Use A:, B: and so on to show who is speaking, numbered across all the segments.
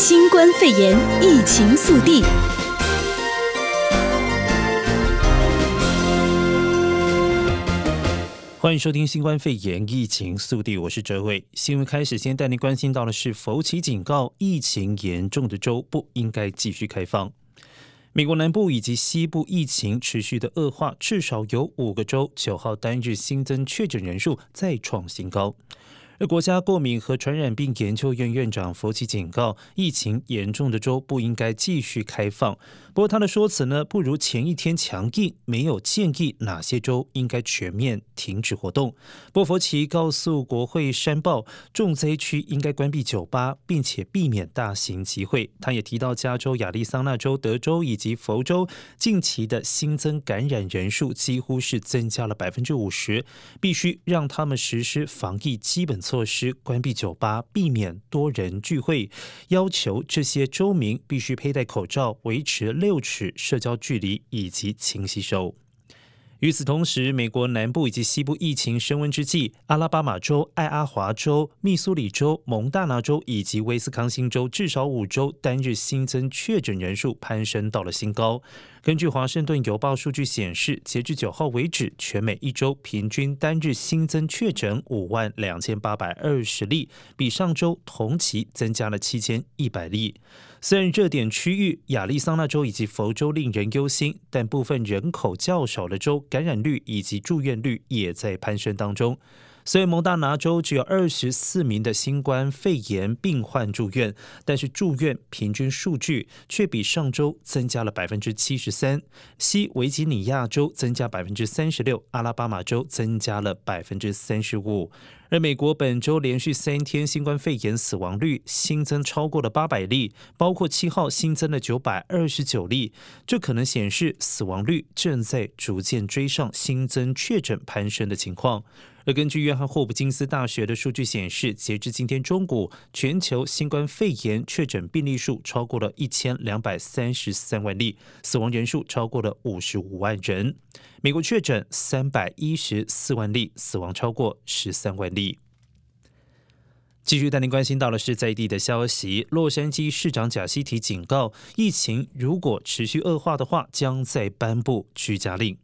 A: 新冠肺炎疫情速递。
B: 欢迎收听新冠肺炎疫情速递，我是哲伟。新闻开始，先带您关心到的是，佛奇警告，疫情严重的州不应该继续开放。美国南部以及西部疫情持续的恶化，至少有五个州九号单日新增确诊人数再创新高。而国家过敏和传染病研究院院长佛奇警告，疫情严重的州不应该继续开放。不过他的说辞呢，不如前一天强硬，没有建议哪些州应该全面停止活动。波佛奇告诉国会山报，重灾区应该关闭酒吧，并且避免大型集会。他也提到，加州、亚利桑那州、德州以及佛州近期的新增感染人数几乎是增加了百分之五十，必须让他们实施防疫基本措施，关闭酒吧，避免多人聚会，要求这些州民必须佩戴口罩，维持六尺社交距离以及勤洗手。与此同时，美国南部以及西部疫情升温之际，阿拉巴马州、爱阿华州、密苏里州、蒙大拿州以及威斯康星州至少五州单日新增确诊人数攀升到了新高。根据《华盛顿邮报》数据显示，截至九号为止，全美一周平均单日新增确诊五万两千八百二十例，比上周同期增加了七千一百例。虽然热点区域亚利桑那州以及佛州令人忧心，但部分人口较少的州感染率以及住院率也在攀升当中。所以蒙大拿州只有二十四名的新冠肺炎病患住院，但是住院平均数据却比上周增加了百分之七十三。西维吉尼亚州增加百分之三十六，阿拉巴马州增加了百分之三十五。而美国本周连续三天新冠肺炎死亡率新增超过了八百例，包括七号新增的九百二十九例，这可能显示死亡率正在逐渐追上新增确诊攀升的情况。而根据约翰霍普金斯大学的数据显示，截至今天中午，全球新冠肺炎确诊病例数超过了一千两百三十三万例，死亡人数超过了五十五万人。美国确诊三百一十四万例，死亡超过十三万例。继续带您关心到的是在地的消息，洛杉矶市长贾西提警告，疫情如果持续恶化的话，将再颁布居家令。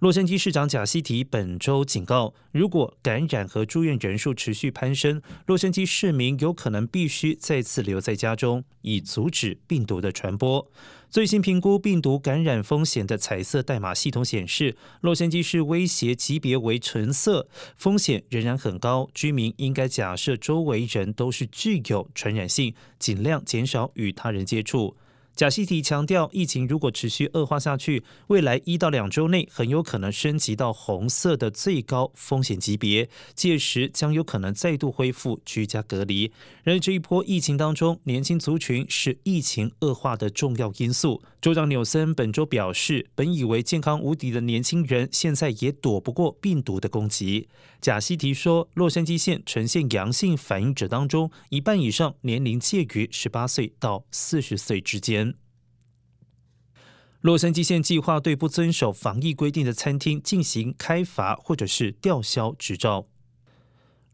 B: 洛杉矶市长贾西提本周警告，如果感染和住院人数持续攀升，洛杉矶市民有可能必须再次留在家中，以阻止病毒的传播。最新评估病毒感染风险的彩色代码系统显示，洛杉矶市威胁级别为橙色，风险仍然很高。居民应该假设周围人都是具有传染性，尽量减少与他人接触。贾西提强调，疫情如果持续恶化下去，未来一到两周内很有可能升级到红色的最高风险级别，届时将有可能再度恢复居家隔离。然而，这一波疫情当中，年轻族群是疫情恶化的重要因素。州长纽森本周表示，本以为健康无敌的年轻人，现在也躲不过病毒的攻击。贾西提说，洛杉矶县呈现阳性反应者当中，一半以上年龄介于十八岁到四十岁之间。洛杉矶县计划对不遵守防疫规定的餐厅进行开罚或者是吊销执照。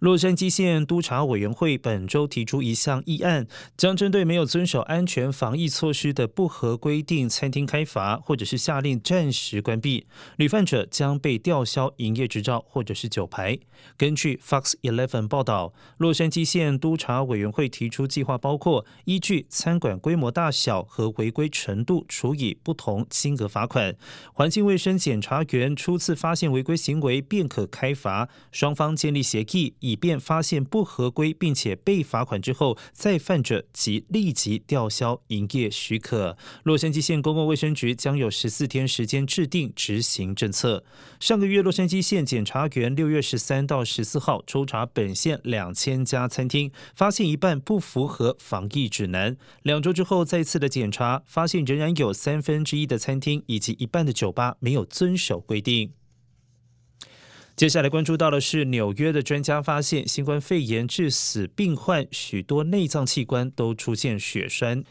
B: 洛杉矶县督察委员会本周提出一项议案，将针对没有遵守安全防疫措施的不合规定餐厅开罚，或者是下令暂时关闭。屡犯者将被吊销营业执照或者是酒牌。根据 Fox Eleven 报道，洛杉矶县督察委员会提出计划，包括依据餐馆规模大小和违规程度处以不同金额罚款。环境卫生检查员初次发现违规行为便可开罚，双方建立协议以。以便发现不合规并且被罚款之后，再犯者即立即吊销营业许可。洛杉矶县公共卫生局将有十四天时间制定执行政策。上个月，洛杉矶县检察员六月十三到十四号抽查本县两千家餐厅，发现一半不符合防疫指南。两周之后再次的检查，发现仍然有三分之一的餐厅以及一半的酒吧没有遵守规定。接下来关注到的是，纽约的专家发现，新冠肺炎致死病患许多内脏器官都出现血栓。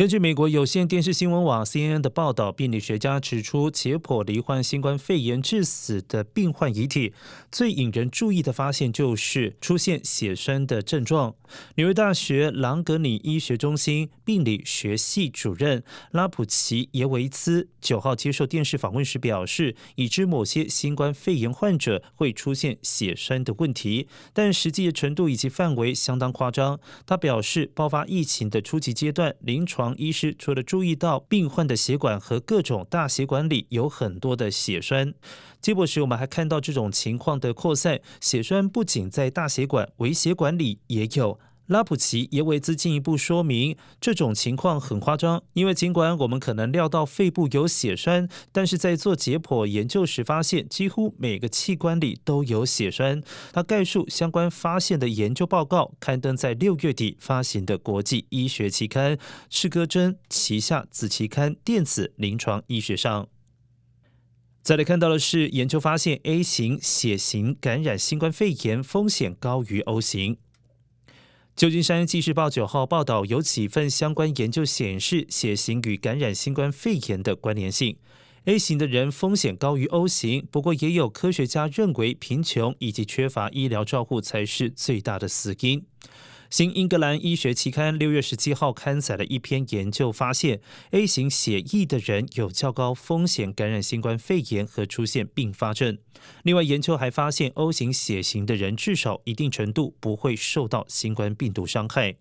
B: 根据美国有线电视新闻网 CNN 的报道，病理学家指出，解剖罹患新冠肺炎致死的病患遗体，最引人注意的发现就是出现血栓的症状。纽约大学朗格尼医学中心病理学系主任拉普奇耶维兹九号接受电视访问时表示，已知某些新冠肺炎患者会出现血栓的问题，但实际的程度以及范围相当夸张。他表示，爆发疫情的初级阶段，临床医师除了注意到病患的血管和各种大血管里有很多的血栓，接驳时我们还看到这种情况的扩散。血栓不仅在大血管、微血管里也有。拉普奇耶维兹进一步说明，这种情况很夸张，因为尽管我们可能料到肺部有血栓，但是在做解剖研究时发现，几乎每个器官里都有血栓。他概述相关发现的研究报告，刊登在六月底发行的国际医学期刊《刺胳针》旗下子期刊《电子临床医学》上。再来看到的是，研究发现 A 型血型感染新冠肺炎风险高于 O 型。旧金山纪事报九号报道，有几份相关研究显示血型与感染新冠肺炎的关联性。A 型的人风险高于 O 型，不过也有科学家认为贫穷以及缺乏医疗照护才是最大的死因。新英格兰医学期刊六月十七号刊载了一篇研究，发现 A 型血液的人有较高风险感染新冠肺炎和出现并发症。另外，研究还发现 O 型血型的人至少一定程度不会受到新冠病毒伤害。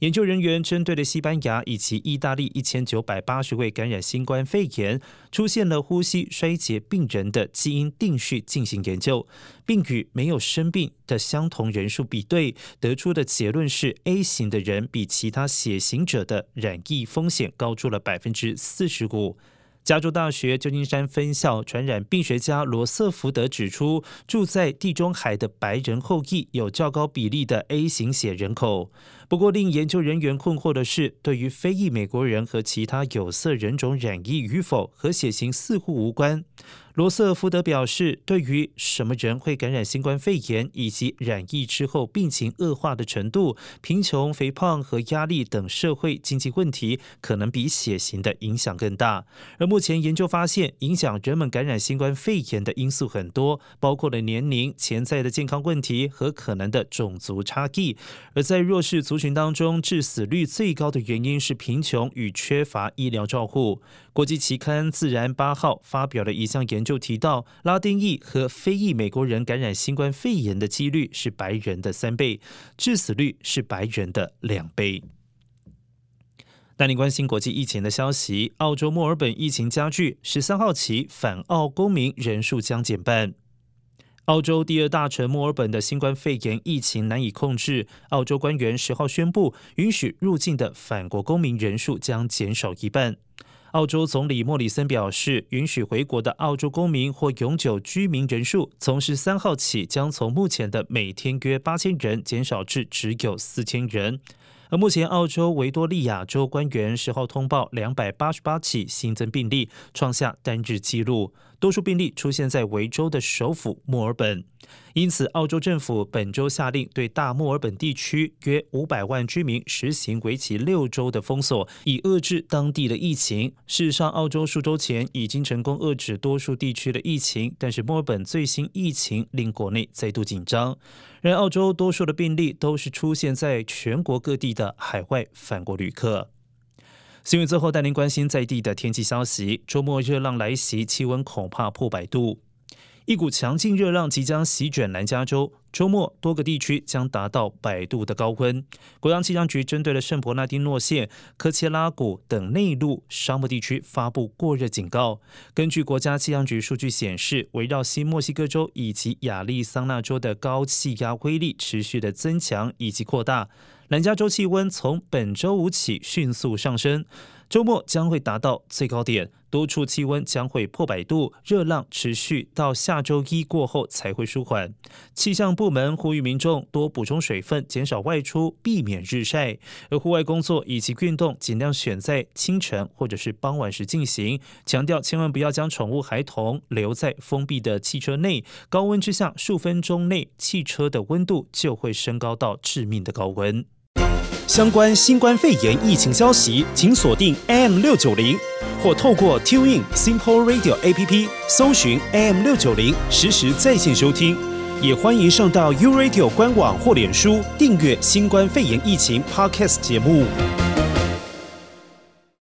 B: 研究人员针对了西班牙以及意大利一千九百八十位感染新冠肺炎、出现了呼吸衰竭病人的基因定序进行研究，并与没有生病的相同人数比对，得出的结论是 A 型的人比其他血型者的染疫风险高出了百分之四十五。加州大学旧金山分校传染病学家罗瑟福德指出，住在地中海的白人后裔有较高比例的 A 型血人口。不过，令研究人员困惑的是，对于非裔美国人和其他有色人种染疫与否和血型似乎无关。罗瑟福德表示，对于什么人会感染新冠肺炎以及染疫之后病情恶化的程度，贫穷、肥胖和压力等社会经济问题可能比血型的影响更大。而目前研究发现，影响人们感染新冠肺炎的因素很多，包括了年龄、潜在的健康问题和可能的种族差异。而在弱势族群当中，致死率最高的原因是贫穷与缺乏医疗照护。国际期刊《自然》八号发表了一项研究，就提到拉丁裔和非裔美国人感染新冠肺炎的几率是白人的三倍，致死率是白人的两倍。带您关心国际疫情的消息，澳洲墨尔本疫情加剧，十三号起返澳公民人数将减半。澳洲第二大城墨尔本的新冠肺炎疫情难以控制，澳洲官员十号宣布，允许入境的返国公民人数将减少一半。澳洲总理莫里森表示，允许回国的澳洲公民或永久居民人数，从十三号起将从目前的每天约八千人减少至只有四千人。而目前，澳洲维多利亚州官员十号通报两百八十八起新增病例，创下单日纪录。多数病例出现在维州的首府墨尔本，因此澳洲政府本周下令对大墨尔本地区约五百万居民实行为期六周的封锁，以遏制当地的疫情。事实上，澳洲数周前已经成功遏制多数地区的疫情，但是墨尔本最新疫情令国内再度紧张。然而，澳洲多数的病例都是出现在全国各地的海外返国旅客。新闻最后带您关心在地的天气消息。周末热浪来袭，气温恐怕破百度。一股强劲热浪即将席卷南加州，周末多个地区将达到百度的高温。国家气象局针对了圣伯纳丁诺县、科切拉谷等内陆沙漠地区发布过热警告。根据国家气象局数据显示，围绕新墨西哥州以及亚利桑那州的高气压威力持续的增强以及扩大。南加州气温从本周五起迅速上升，周末将会达到最高点，多处气温将会破百度，热浪持续到下周一过后才会舒缓。气象部门呼吁民众多补充水分，减少外出，避免日晒。而户外工作以及运动尽量选在清晨或者是傍晚时进行，强调千万不要将宠物孩童留在封闭的汽车内，高温之下数分钟内汽车的温度就会升高到致命的高温。相关新冠肺炎疫情消息，请锁定 AM 六九零，或透过 TuneIn Simple Radio APP 搜寻 AM 六九零，实时在线收听。也欢迎上到 U Radio 官网或脸书订阅新冠肺炎疫情 Podcast 节目。